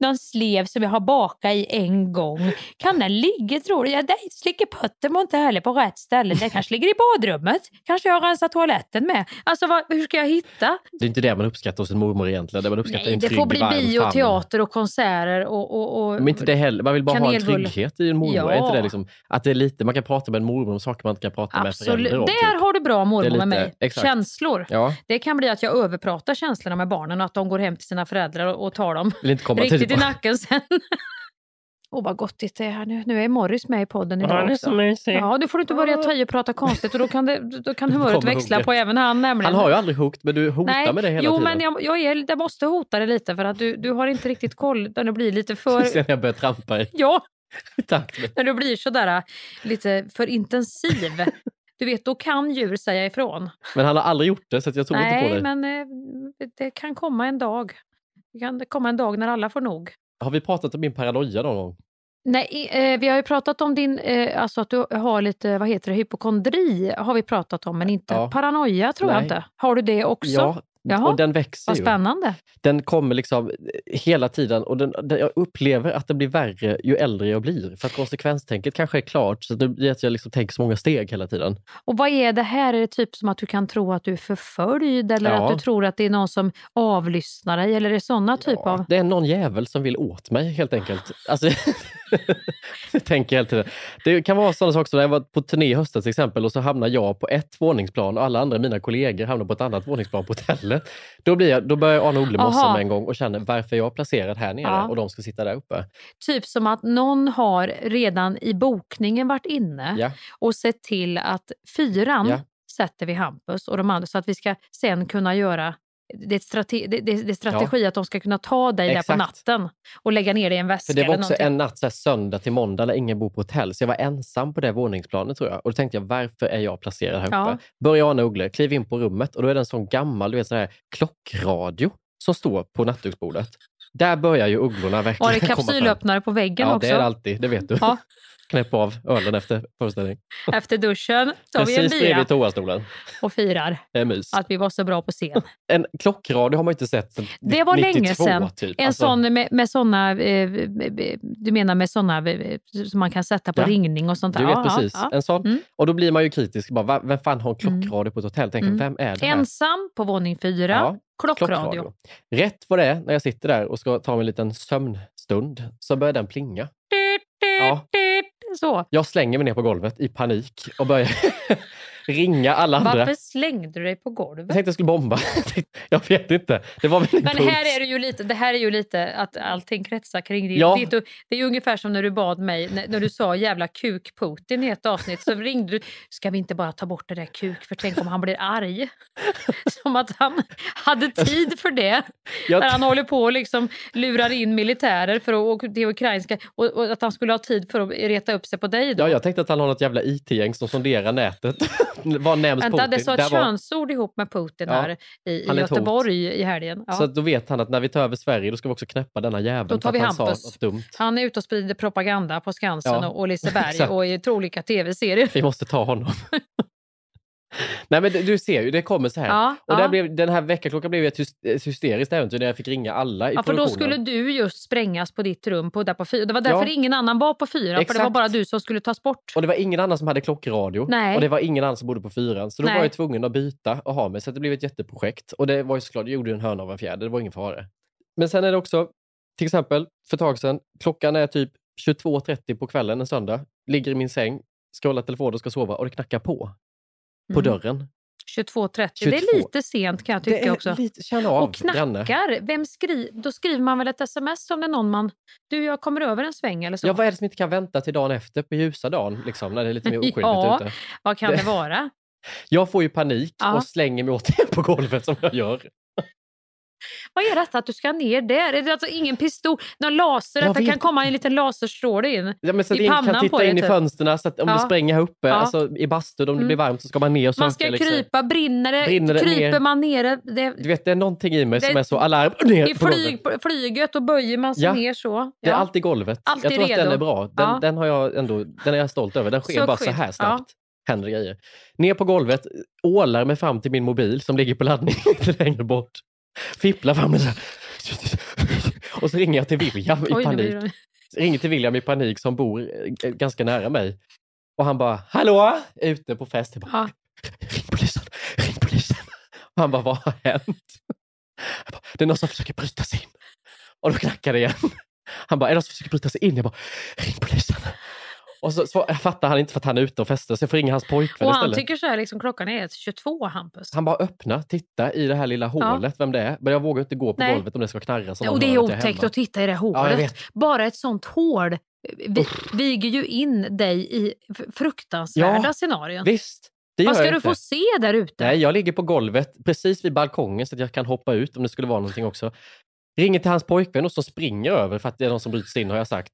någon slev som jag har bakat i en gång. Kan den ligga tror du? Ja, det slicker putten var inte heller på rätt ställe. Den kanske ligger i badrummet. Kanske jag har rensat toaletten med. Alltså vad, hur ska jag hitta? Det är inte det man uppskattar hos en mormor egentligen. Det man uppskattar Nej, en det trygg, får bli bio, famn. teater och konserter och... och, och Men inte det heller. Man vill bara ha en trygghet i en mormor. Ja. Är inte det liksom, att det är lite, man kan prata med en mormor om saker man inte kan prata med Absolut. föräldrar om. Där typ. har du bra mormor Det är med lite- mig. exakt. Känslor. Ja, Det kan bli att jag överpratar känslorna med barnen och att de går hem till sina föräldrar och, och tar dem vill inte komma riktigt till i nacken sen. Åh vad gottigt det är här nu. Nu är Morris med i podden idag Ja, det är också. så mysigt. Ja, du får inte börja ta i och prata konstigt och då kan, det, då kan humöret växla på även han nämligen. Han har ju aldrig hokt, men du hotar Nej, med det hela jo, tiden. men jag, jag, är, jag måste hota det lite för att du, du har inte riktigt koll. När du blir lite för... Sen jag börjar trampa i Ja, med. när du blir sådär lite för intensiv. Du vet, då kan djur säga ifrån. Men han har aldrig gjort det, så jag tror inte på Nej, det. men eh, det kan komma en dag. Det kan komma en dag när alla får nog. Har vi pratat om min paranoia någon gång? Nej, eh, vi har ju pratat om din, eh, alltså att du har lite, vad heter det, hypokondri har vi pratat om, men inte Ja. paranoia tror jag Nej. inte. Har du det också? Ja, Jaha, och den växer Vad ju. spännande. Den kommer liksom hela tiden och den, den, jag upplever att det blir värre ju äldre jag blir. För att konsekvenstänket kanske är klart, så det blir att jag liksom tänker så många steg hela tiden. Och vad är det här? Är det typ som att du kan tro att du är förföljd eller Ja. att du tror att det är någon som avlyssnar dig? Eller är det sådana typ av... Det är någon jävel som vill åt mig helt enkelt. Alltså, Tänker hela tiden. Det kan vara sådana saker som när jag var på turné i höstas till exempel och så hamnar jag på ett våningsplan och alla andra mina kollegor hamnar på ett annat våningsplan på hotellet. Då, blir jag, då börjar jag ana Olle med en gång och känner varför är jag placerad här nere Ja. och de ska sitta där uppe. Typ som att någon har redan i bokningen varit inne Ja. och sett till att fyran Ja. sätter vi Hampus och de andra så att vi ska sen kunna göra det är, strate- det, det, det är strategi att de ska kunna ta dig där på Exakt. natten och lägga ner dig i en väska För det var också någonting. en natt så här, söndag till måndag när ingen bor på hotell, så jag var ensam på det våningsplanet tror jag. Och då tänkte jag, varför är jag placerad här uppe? Ja. Börjar ana Uggle, kliv in på rummet och då är det en sån gammal du vet, sån här klockradio som står på nattduksbordet. Där börjar ju ugglorna verkligen det komma fram. kapsylöppnare på väggen Ja, också? det är det alltid, det vet du. Ja. Knäpp av ölen efter föreställning. Efter duschen tar vi en bira bredvid toastolen. och firar att vi var så bra på scen. En klockradio har man inte sett sedan Det var 92, länge sedan. Typ. En Alltså, sån med, med såna, eh, du menar med såna som man kan sätta på Ja. ringning och sånt där? Du vet Ja, precis. ja. En sån. Mm. Och då blir man ju kritisk. Bara, "Va- vem fan har en klockradio på ett hotell? Tänker, Mm. Vem är det här? Ensam på våning fyra, Ja, klockradio. Rätt vad det är, när jag sitter där och ska ta mig en liten sömnstund, så börjar den plinga. Ja. Så. Jag slänger mig ner på golvet i panik och börjar ringa alla andra. Varför slängde du dig på golvet? Jag tänkte jag skulle bomba. jag vet inte. Det var väl en Men här är det ju lite, det här är ju lite att allting kretsar kring det. Ja. Det, är- det ju ungefär som när du bad mig, när, när du sa jävla kuk Putin i ett avsnitt, så ringde du, ska vi inte bara ta bort det där kuk, för tänk om han blir arg. Som att han hade tid för det. Jag- När han håller på och liksom lurar in militärer för att åka till ukrainska, och, och att han skulle ha tid för att reta upp sig på dig då. Ja, jag tänkte att han har något jävla IT-gäng som sonderar nätet. Vad nämns Vänta, Putin? det sa ett Där var- könsord ihop med Putin Ja, här i, i Göteborg i helgen. Ja. Så då vet han att när vi tar över Sverige då ska vi också knäppa denna jäveln Då tar vi han Hampus. Han är ute och sprider propaganda på Skansen Ja, och, Liseberg och i olika tv-serier. Vi måste ta honom. Nej men du ser ju, det kommer så här. Ja, och ja. Blev, den här väckarklockan blev ett hys- ett hysteriskt äventyr när jag fick ringa alla i Ja, för då skulle du just sprängas på ditt rum på, där på fyra. Det var därför Ja. ingen annan var på fyra, för det var bara du som skulle tas bort. Och det var ingen annan som hade klockradio. Nej. Och det var ingen annan som bodde på fyran. Så då Nej. var jag tvungen att byta och ha mig. Så det blev ett jätteprojekt. Och det var ju såklart, jag gjorde en hörna av en fjäder. Det var ingen fara. Men sen är det också, till exempel för ett tag sedan, klockan är typ 22.30 på kvällen en söndag. Ligger i min säng, scrollar telefonen och ska sova och det knackar på. På Mm. dörren. 22.30. Det 22. är lite sent kan jag tycka det också. lite, känn av, och knackar, vem skri då skriver man väl ett sms om det är någon man... Du, jag kommer över en sväng eller så. Ja, vad är det som inte kan vänta till dagen efter på ljusa dagen, liksom, när det är lite mer oskyldigt Ja, ute? vad kan Det- det vara? Jag får ju panik Ja. och slänger mig återigen på golvet som jag gör. Vad är detta att du ska ner där? Är det alltså ingen pistol? Någon laser? Jag Att det kan komma en liten laserstråle in? Ja, men så I kan pannan på titta dig, in i typ. fönstren så att om Ja. det spränger här uppe, Ja. alltså i bastun, om det Mm. blir varmt så ska man ner och Man sörka, ska liksom. krypa, brinner det, Brinner det kryper ner? man nere det, Du vet, det är någonting i mig Det- som är så alarm ner i på flyg, flyget och böjer man sig Ja. ner så. Det är alltid golvet. Alltid jag tror att den redo. är bra. Den, den, har jag ändå, den är jag stolt över. Den sker Så bara så skydd. här snabbt. Händer grejer. Ner på golvet, ålar mig fram till min mobil som ligger på laddning lite längre bort. Fipplar fram den så här. Och så ringer jag till William i Oj, panik. ringer till William i panik som bor eh, ganska nära mig. Och han bara, hallå? Ute på fest. Jag bara, Ja. ring polisen, ring polisen. Och han bara, vad har hänt? Bara, det är någon som försöker bryta sig in. Och då knackar det igen. Han bara, är det någon som försöker bryta sig in? Jag bara, ring polisen. Och så, så fattar han inte för att han är ute och festar så jag får ringa hans pojkvän Och han istället. tycker så här, liksom, klockan är 22 Hampus. Han bara öppna, titta i det här lilla Ja. hålet, vem det är. Men jag vågar inte gå på Nej. golvet om det ska knarra. Så och det är jag otäckt att titta i det Ja, jag hålet. vet. Bara ett sånt hål vi, viger ju in dig i fruktansvärda Ja, scenarion. Visst, det Vad ska jag du inte. få se där ute? Nej, jag ligger på golvet precis vid balkongen så att jag kan hoppa ut om det skulle vara någonting också. Ringer till hans pojkvän och så springer över för att det är någon som bryter sig in har jag sagt.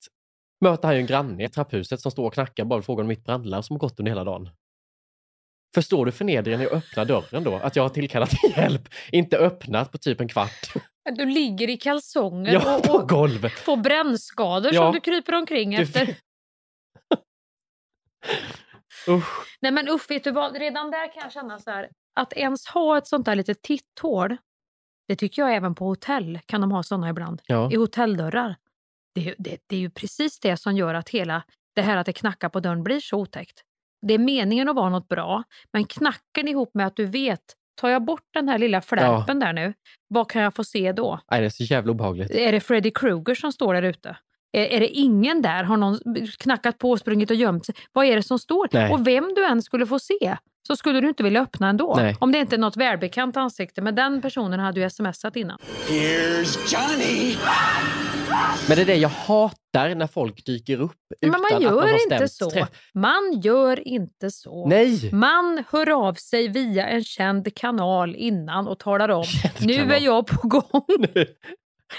Möter han ju en granne i trapphuset som står och knackar bara och frågar om mitt brandlarm som har gått under hela dagen. Förstår du förnedringen i att öppna dörren då? Att jag har tillkallat hjälp, inte öppnat på typ en kvart. Du ligger i kalsonger Ja, och, på golvet. får brännskador Ja. som du kryper omkring efter. Usch. Nej men usch, vet du vad? Redan där kan jag känna så här, att ens ha ett sånt där litet titthål, det tycker jag även på hotell kan de ha såna ibland. Ja. I hotelldörrar. Det är, ju- det, det är ju precis det som gör att hela det här att det knackar på dörren blir så otäckt. Det är meningen att vara något bra, men knacken ihop med att du vet, tar jag bort den här lilla flärpen där nu, vad kan jag få se då? Nej, det är så jävla obehagligt. Är det Freddy Krueger som står där ute? Är, är det ingen där? Har någon knackat på, sprungit och gömt sig? Vad är det som står? Nej. Och vem du än skulle få se så skulle du inte vilja öppna ändå. Nej. Om det inte är något välbekant ansikte. Men den personen hade ju smsat innan. Here's Johnny! Men det är det jag hatar när folk dyker upp utan Men man att man gör har inte så. träff. Man gör inte så. Nej! Man hör av sig via en känd kanal innan och talar om nu är jag på gång.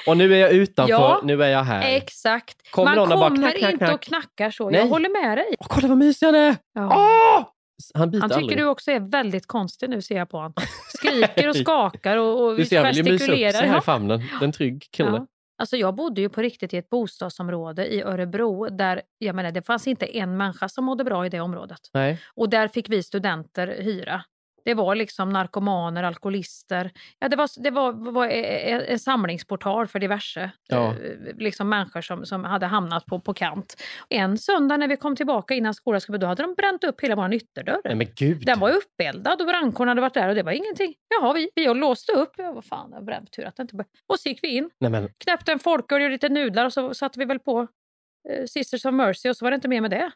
Och nu är jag utanför, Ja, nu är jag här. Exakt. Kommer man och bara kommer knack, knack, inte och knackar så. Nej. Jag håller med dig. Åh, kolla vad mysig han är! Ja. Han Han tycker aldrig. du också är väldigt konstig nu ser jag på honom. Skriker och skakar och, och Du ser, han vill ju mysa upp sig gestikulerar. här i famnen. Det är en trygg kille. Ja. Alltså jag bodde ju på riktigt i ett bostadsområde i Örebro där jag menar, det fanns inte en människa som mådde bra i det området. Nej. Och där fick vi studenter hyra. Det var liksom narkomaner, alkoholister. Ja, det var, det var, var en en samlingsportal för diverse Ja. eh, liksom människor som, som hade hamnat på, på kant. En söndag när vi kom tillbaka innan skolan skulle då hade de bränt upp hela vår ytterdörr. Nej men gud. Den var uppeldad och brandkåren hade varit där och det var ingenting. Jaha, vi, vi låste upp. Ja, vad fan, var bränt. Tur att det inte bör- Och så gick vi in, Nej, men, knäppte en folköl och lite nudlar och så satte vi väl på eh, Sisters of Mercy och så var det inte mer med det.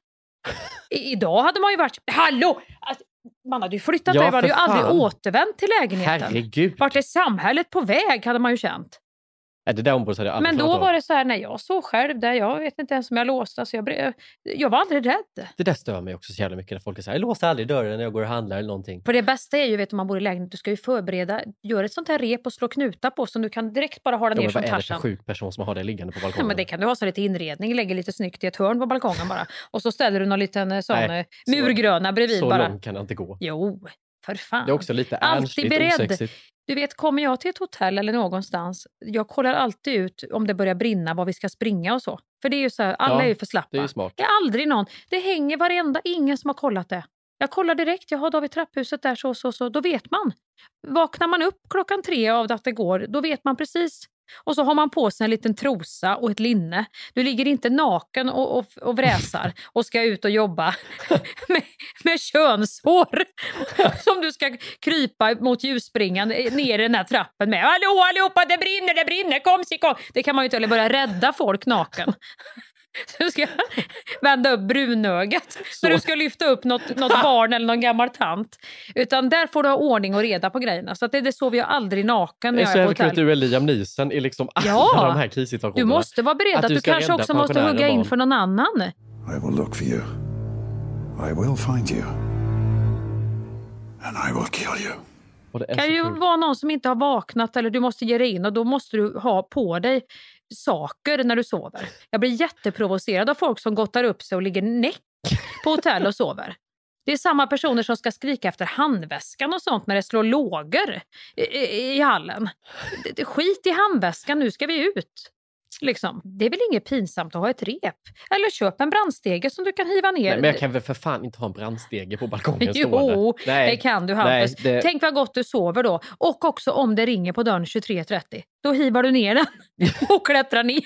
I, idag hade man ju varit... Hallå! Alltså, man hade ju flyttat Ja, där, man hade ju aldrig återvänt till lägenheten. herregud. Vart är samhället på väg hade man ju känt. Nej, det där området hade jag aldrig Men då var det så här, när jag såg själv där, jag vet inte ens om jag låste, så jag, jag var aldrig rädd. Det där stör mig också så jävla mycket när folk säger jag låser aldrig dörren när jag går och handlar eller någonting. För det bästa är ju, vet om man bor i lägenhet, du ska ju förbereda, gör ett sånt här rep och slå knutar på som du kan direkt bara ha den Ja, ner som vad är det för Tarzan. sjuk person som har det liggande på Ja, balkongen? men det kan du ha så lite inredning, lägger lite snyggt i ett hörn på balkongen bara. Och så ställer du någon liten eh, sån Nej, eh, så- murgröna bredvid så bara. långt kan det inte gå. Jo, för fan. Det är också lite Alltid beredd. osexigt. Du vet, kommer jag till ett hotell eller någonstans, jag kollar alltid ut om det börjar brinna, var vi ska springa och så. För det är ju så här, alla Ja, är ju för slappa. det är smart. Det är aldrig någon. Det hänger varenda, ingen som har kollat det. Jag kollar direkt, jag har David trapphuset där så, så, så. Då vet man. Vaknar man upp klockan tre av att det går, då vet man precis. Och så har man på sig en liten trosa och ett linne. Du ligger inte naken och, och, och vräsar och ska ut och jobba med, med könshår som du ska krypa mot ljusspringan ner i den här trappen med. Hallå allihopa, det brinner, det brinner, kom si kom! Det kan man ju inte, eller börja rädda folk naken. Så du ska vända upp brunögat så du ska lyfta upp något, något barn eller någon gammal tant. Utan där får du ha ordning och reda på grejerna. Så att det, det sover jag aldrig naken Det när är så jag är på jävla kul att hotell. du är Liam Neeson i liksom alla Ja. de här krissituationerna. Du måste vara beredd att, du du kanske också måste hugga in för någon annan. I will look for you. I will find you. And I will kill you. Det är kan så ju vara någon som inte har vaknat eller du måste ge dig in och då måste du ha på dig saker när du sover. Jag blir jätteprovocerad av folk som gottar upp sig och ligger näck på hotell och sover. Det är samma personer som ska skrika efter handväskan och sånt när det slår lågor i, i, i hallen. Skit i handväskan, nu ska vi ut. Liksom. Det är väl inget pinsamt att ha ett rep? Eller köp en brandstege som du kan hiva ner. Nej, men jag kan väl för fan inte ha en brandstege på balkongen Jo, stående. Nej. det kan du Nej, Hampus. det- Tänk vad gott du sover då. Och också om det ringer på dörren 23.30. Då hivar du ner den och klättrar ner.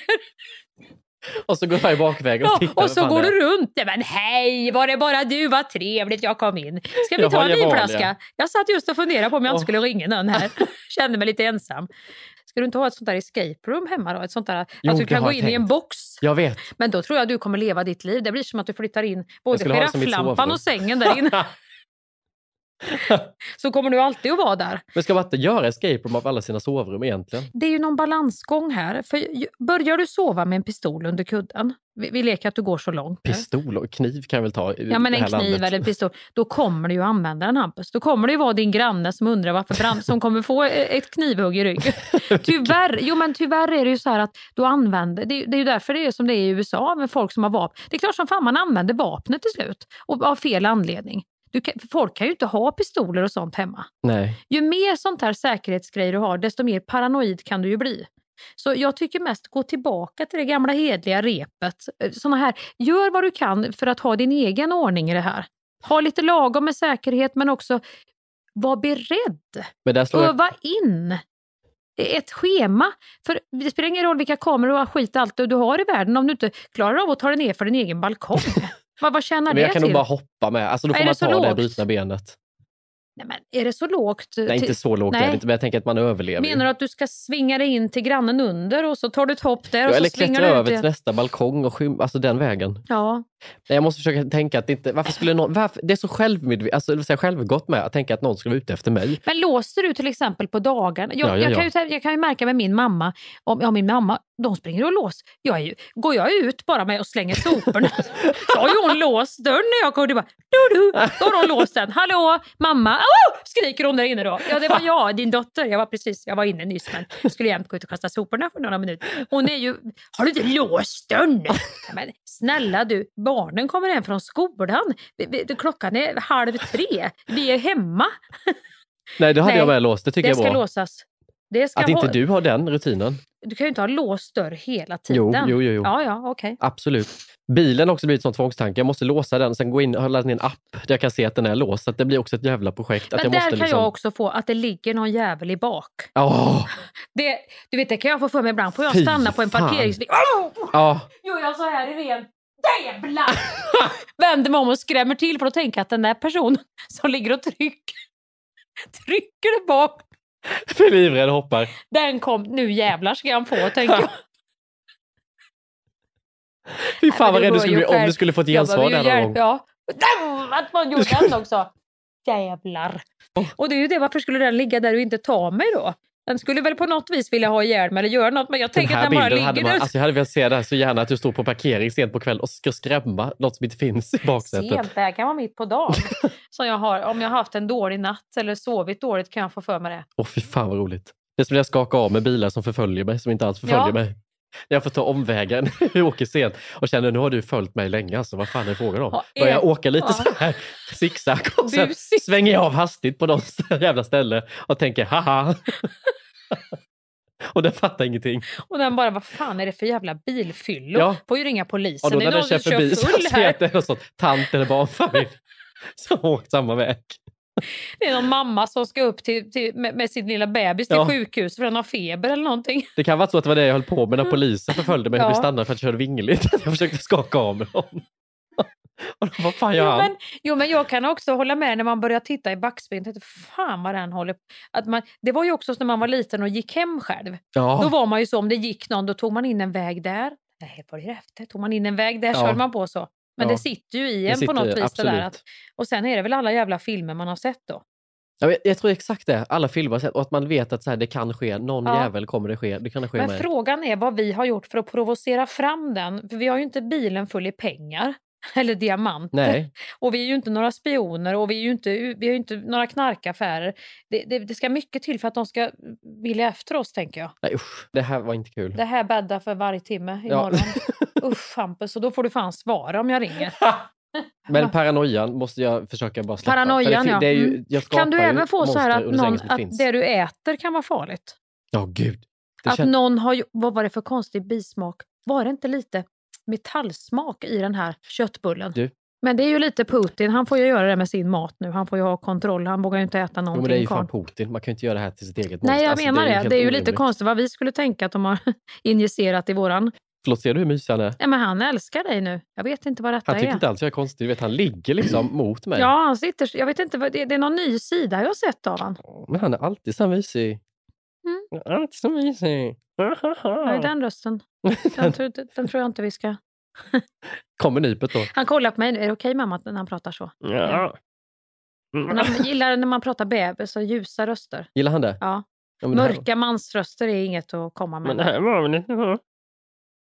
Och så går jag i bakvägen och Ja, tittar. och vad så går du runt. Nej, Men hej, var det bara du? Vad trevligt jag kom in. Ska vi Jag ta en ju ny vanliga. flaska? Jag satt just och funderade på om jag inte Åh. skulle ringa någon här. Kände mig lite ensam. Ska du inte ha ett sånt där escape room hemma då? Ett sånt där, Jo, att du det kan gå in i en tänkt. box. Jag vet. Men då tror jag du kommer leva ditt liv. Det blir som att du flyttar in både girafflampan och sängen där inne. Så kommer du alltid att vara där. Men ska man inte göra escape room av alla sina sovrum egentligen? Det är ju någon balansgång här. För börjar du sova med en pistol under kudden, vi, vi leker att du går så långt. nu. Pistol och kniv kan jag väl ta i Ja men en kniv landet. eller en pistol. Då kommer du ju använda den Hampus. Då kommer det ju vara din granne som undrar varför brand, som kommer få ett knivhugg i ryggen. Tyvärr, jo men tyvärr är det ju så här att du använder, det, det är ju därför det är som det är i USA med folk som har vapen. Det är klart som fan man använder vapnet till slut. Och av fel anledning. Kan, folk kan ju inte ha pistoler och sånt hemma. Nej. Ju mer sånt här säkerhetsgrejer du har, desto mer paranoid kan du ju bli. Så jag tycker mest gå tillbaka till det gamla hedliga repet. Eh, Såna här, gör vad du kan för att ha din egen ordning i det här. Ha lite lagom med säkerhet men också var beredd. Men där slår jag... Öva in ett schema. För det spelar ingen roll vilka kameror och skit allt du har i världen om du inte klarar av att ta dig ner för din egen balkong. vad, vad tjänar Men det jag kan till? nog bara hoppa med. Alltså då får man ta det brutna benet. Nej, men är det så lågt? Nej, inte så lågt Nej. är det inte, men jag tänker att man överlever. Menar du att du ska svinga dig in till grannen under och så tar du ett hopp där Ja, och eller så klättra över till nästa balkong och skym, alltså den vägen. Ja. Nej, jag måste försöka tänka att det inte, varför skulle någon, varför, det är så självmedvetet, alltså, det självgott med att tänka att någon skulle vara ute efter mig. Men låser du till exempel på dagarna? Jag, Ja, ja, jag, kan, ju, jag kan ju märka med min mamma, om, ja, min mamma, de springer och låser. Jag ju, går jag ut bara med och slänger soporna så har ju hon låst dörren när jag kommer. Det bara, du, du, då har hon låst den. Hallå, mamma! Oh! Skriker hon där inne då. Ja, det var jag, din dotter. Jag var precis, jag var inne nyss men skulle jämt gå ut och kasta soporna för några minuter. Hon är ju, har du inte låst dörren? Men snälla du, barnen kommer hem från skolan. Klockan är halv tre. Vi är hemma. Nej, det hade Nej, jag med låst. Det tycker det jag ska är bra. låsas. Det ska Att inte du har den rutinen. Du kan ju inte ha låst dörr hela Jo, tiden. jo, jo, jo. Ja, ja, okej. Absolut. Bilen har också blivit sån tvångstanke. Jag måste låsa den, sen gå in och ladda ner en app där jag kan se att den är låst. Så att det blir också ett jävla projekt. Att Men jag där måste kan liksom... jag också få att det ligger någon jävel i bak. Åh, Det, du vet, det kan jag få för mig ibland. Får jag Fy stanna på en parkeringsbil. Oh! ja. Gör jag så här i ren jävlar! Vänder mig om och skrämmer till för att tänka att den där personen som ligger och trycker, trycker där bak, Blir livrädd och hoppar. den kom, nu jävlar ska han få, tänker jag. Fy fan vad rädd du skulle bli om du skulle få ett Jag gensvar ju någon gång. Ja. Att man gjorde den också. Jävlar. Och det är ju det, varför skulle den ligga där och inte ta mig då? Den skulle väl på något vis vilja ha ihjäl mig eller göra något, men jag tänker att den bara ligger man, där. alltså jag hade velat se det här så gärna att du står på parkering sent på kväll och ska skrämma något som inte finns i baksätet. Sent, det här kan vara mitt på dagen. Som jag har, om jag har haft en dålig natt eller sovit dåligt kan jag få för mig det. Åh fy fan vad roligt. Det när jag skakar av med bilar som förföljer mig, som inte alls förföljer Ja. mig. Jag får ta omvägen, jag åker sent och känner nu har du följt mig länge, alltså, vad fan är det frågan om? Ja, Börjar jag åka lite ja. så här zigzag och sen svänger jag av hastigt på något jävla ställe och tänker haha. Och den fattar ingenting. Och den bara, vad fan är det för jävla bilfyllo? Ja. Får ju ringa polisen. Och då när den kör förbi så ser jag att det är någon sån tant eller barnfamilj som har åkt samma väg. Det är någon mamma som ska upp till, till, med, med sin lilla bebis till Ja. sjukhus för den har feber eller någonting. Det kan vara så att det var det jag höll på med när polisen förföljde mig och Ja. blev stannad för att jag körde vingligt. Jag försökte skaka av med dem. Och då, vad fan gör Jo han? men, jo, men jag kan också hålla med när man börjar titta i backspegeln. tänkte, Fan vad den håller att man, Det var ju också när man var liten och gick hem själv. Ja. Då var man ju så, om det gick någon, då tog man in en väg där. Nej, var det efter? Tog man in en väg där Ja. höll man på så. Men Ja. det sitter ju i en på något vis. Där att, och sen är det väl alla jävla filmer man har sett då. Ja, jag tror exakt det. Alla filmer har sett och att man vet att så här, det kan ske. Någon Ja. jävel kommer det ske. Det kan det ske Men med. frågan är vad vi har gjort för att provocera fram den. För vi har ju inte bilen full i pengar. Eller diamanter. Nej. Och vi är ju inte några spioner och vi är ju inte, vi är ju inte några knarkaffärer. Det, det, det ska mycket till för att de ska vilja efter oss, tänker jag. Nej usch, det här var inte kul. Det här bäddar för varje timme Ja. imorgon. Usch Hampus, och då får du fan svara om jag ringer. Men paranoian måste jag försöka bara släppa. Paranoian, det, ja. det är ju, Mm. jag Kan du även få så här att, någon, att finns. det du äter kan vara farligt? Ja, gud. Det Att kän- någon har, vad var det för konstig bismak? Var det inte lite metallsmak i den här köttbullen? Du. Men det är ju lite Putin, han får ju göra det med sin mat nu. Han får ju ha kontroll, han vågar ju inte äta Jo, någonting. men det är ju fan Putin. Man kan ju inte göra det här till sitt eget Nej, jag Alltså, menar det. helt Det är ju lite konstigt vad vi skulle tänka att de har injicerat i våran. Förlåt, ser du hur mysig han är? Ja, men han älskar dig nu. Jag vet inte vad detta Han tycker är. inte alls jag är konstig. Du vet, han ligger liksom mot mig. Ja, han sitter, jag vet inte, vad, det, det är någon ny sida jag har sett av han. Men han är alltid så mysig. Alltid så mysig. Ja, den rösten. Den, tror- den tror jag inte vi ska... Kommer nypet då? Han kollar på mig. Är det okej mamma när han pratar så? Ja. Men han gillar när man pratar bebis och ljusa röster. Gillar han det? Ja. Ja, det här- Mörka mansröster är inget att komma med. Men det här var väl inte så?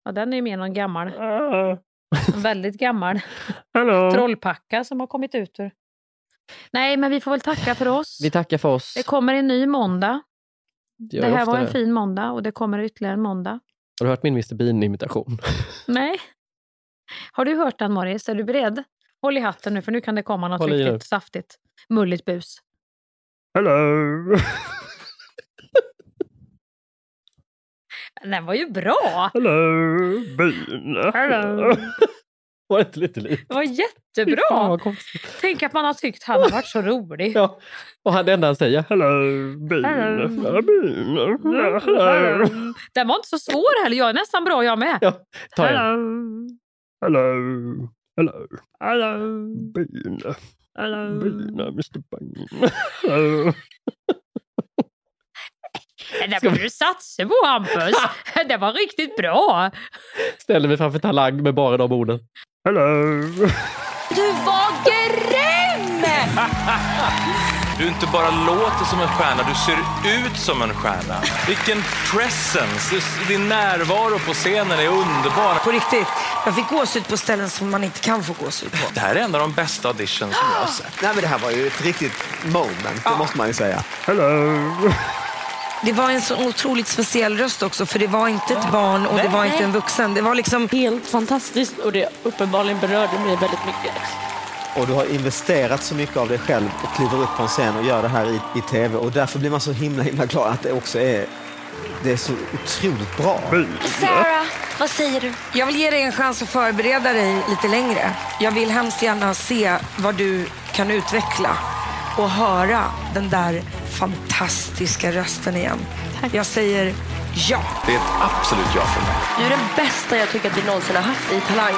Ja, den är ju mer någon gammal. En väldigt gammal Hallå? trollpacka som har kommit ut ur. Nej, men vi får väl tacka för oss. Vi tackar för oss. Det kommer en ny måndag. Det ju här ofta var en det. fin måndag och det kommer ytterligare en måndag. Har du hört min Mr Bean-imitation? Nej. Har du hört den Morris? Är du beredd? Håll i hatten nu för nu kan det komma något Håll riktigt saftigt. Mulligt bus. Hello! Den var ju bra! Hello, Bean! Hello. Var det inte lite likt? Det var fan, jättebra! Tänk att man har tyckt han har varit så rolig. Ja. Och han det enda han säger, hello Bean, Hello. hello Bean, ja, hello. Den var inte så svår heller. Jag är nästan bra jag med. Ja, ta en. Hello. Hello, hello, hello Bean. Hello. Bina, Mr Bang. Det där borde du satsa på Hampus. Det var riktigt bra. Ställer mig framför Talang med bara de orden. Hello! Du var grym! Du inte bara låter som en stjärna, du ser ut som en stjärna. Vilken presence! Din närvaro på scenen är underbar. På riktigt, jag fick gåshud på ställen som man inte kan få gåshud på. Det här är en av de bästa auditions som jag har sett. Nej, men det här var ju ett riktigt moment, det måste man ju säga. Hello! Det var en så otroligt speciell röst också, för det var inte ett barn och det var inte en vuxen. Det var liksom... Helt fantastiskt och det uppenbarligen berörde mig väldigt mycket. Och du har investerat så mycket av dig själv och kliver upp på en scen och gör det här i, i tv. Och därför blir man så himla himla glad att det också är, det är så otroligt bra. Sarah, vad säger du? Jag vill ge dig en chans att förbereda dig lite längre. Jag vill hemskt gärna se vad du kan utveckla och höra den där fantastiska rösten igen. Jag säger ja. Det är ett absolut ja för mig. Du är den bästa jag tycker att vi någonsin har haft i Talang.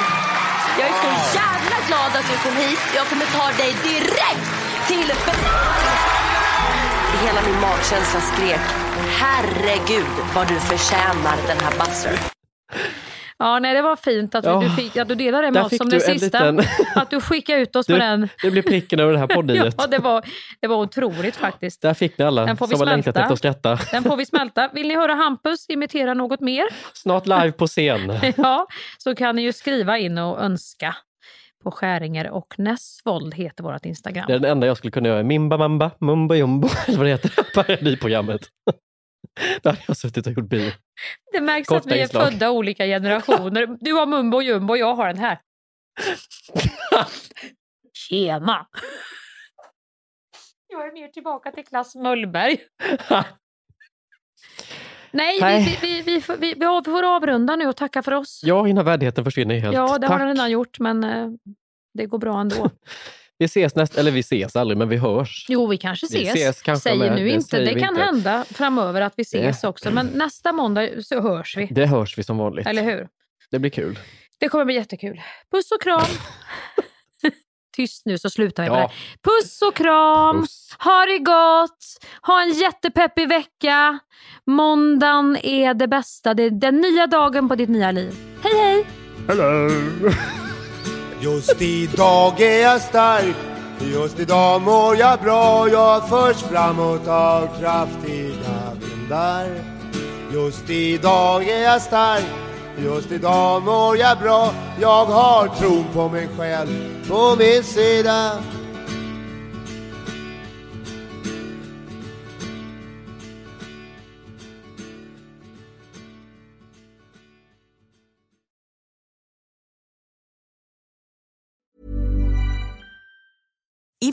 Jag är så jävla glad att du kom hit. Jag kommer ta dig direkt till Hela min magkänsla skrek, herregud vad du förtjänar den här buzzer. Ja, nej, det var fint att Ja. du, fick, att du delade det Där med oss som du det en sista. liten- Att du skickade ut oss Du, på den. det blir pricken över det här poddniet. Ja, det var, det var otroligt faktiskt. Där fick ni alla Den får vi som har längtat smälta. efter att skratta. Den får vi smälta. Vill ni höra Hampus imitera något mer? Snart live på scen. Ja, så kan ni ju skriva in och önska på Skäringer och Näsvold heter vårt Instagram. Det är den enda jag skulle kunna göra. Mimba mamba, mumba jumbo, eller vad det heter, parodiprogrammet. Där hade jag suttit och gjort bio. Det märks Korta att vi är inslag. födda olika generationer. Du har mumbo och jumbo och jag har den här. Tjena! Jag är mer tillbaka till klass Möllberg. Nej. Vi, vi, vi, vi, får avrunda nu och tacka för oss. Ja, innan värdigheten försvinner helt. Ja, det har den redan gjort, men eh, det går bra ändå. Vi ses nästa, eller vi ses aldrig, men vi hörs. Jo, vi kanske Vi ses. ses kanske Säger med, nu det inte. säger Det kan inte. hända framöver att vi ses också, men nästa måndag så hörs vi. Det hörs vi som vanligt. Eller hur? Det blir kul. Det kommer bli jättekul. Puss och kram! Tyst nu så slutar vi Ja. med det. Puss och kram! Ha det gott! Ha en jättepeppig vecka! Måndagen är det bästa. Det är den nya dagen på ditt nya liv. Hej hej! Hello. Just idag är jag stark. Just idag mår jag bra. Jag förs framåt av kraftiga vindar. Just idag är jag stark. Just idag mår jag bra. Jag har tron på mig själv på min sida.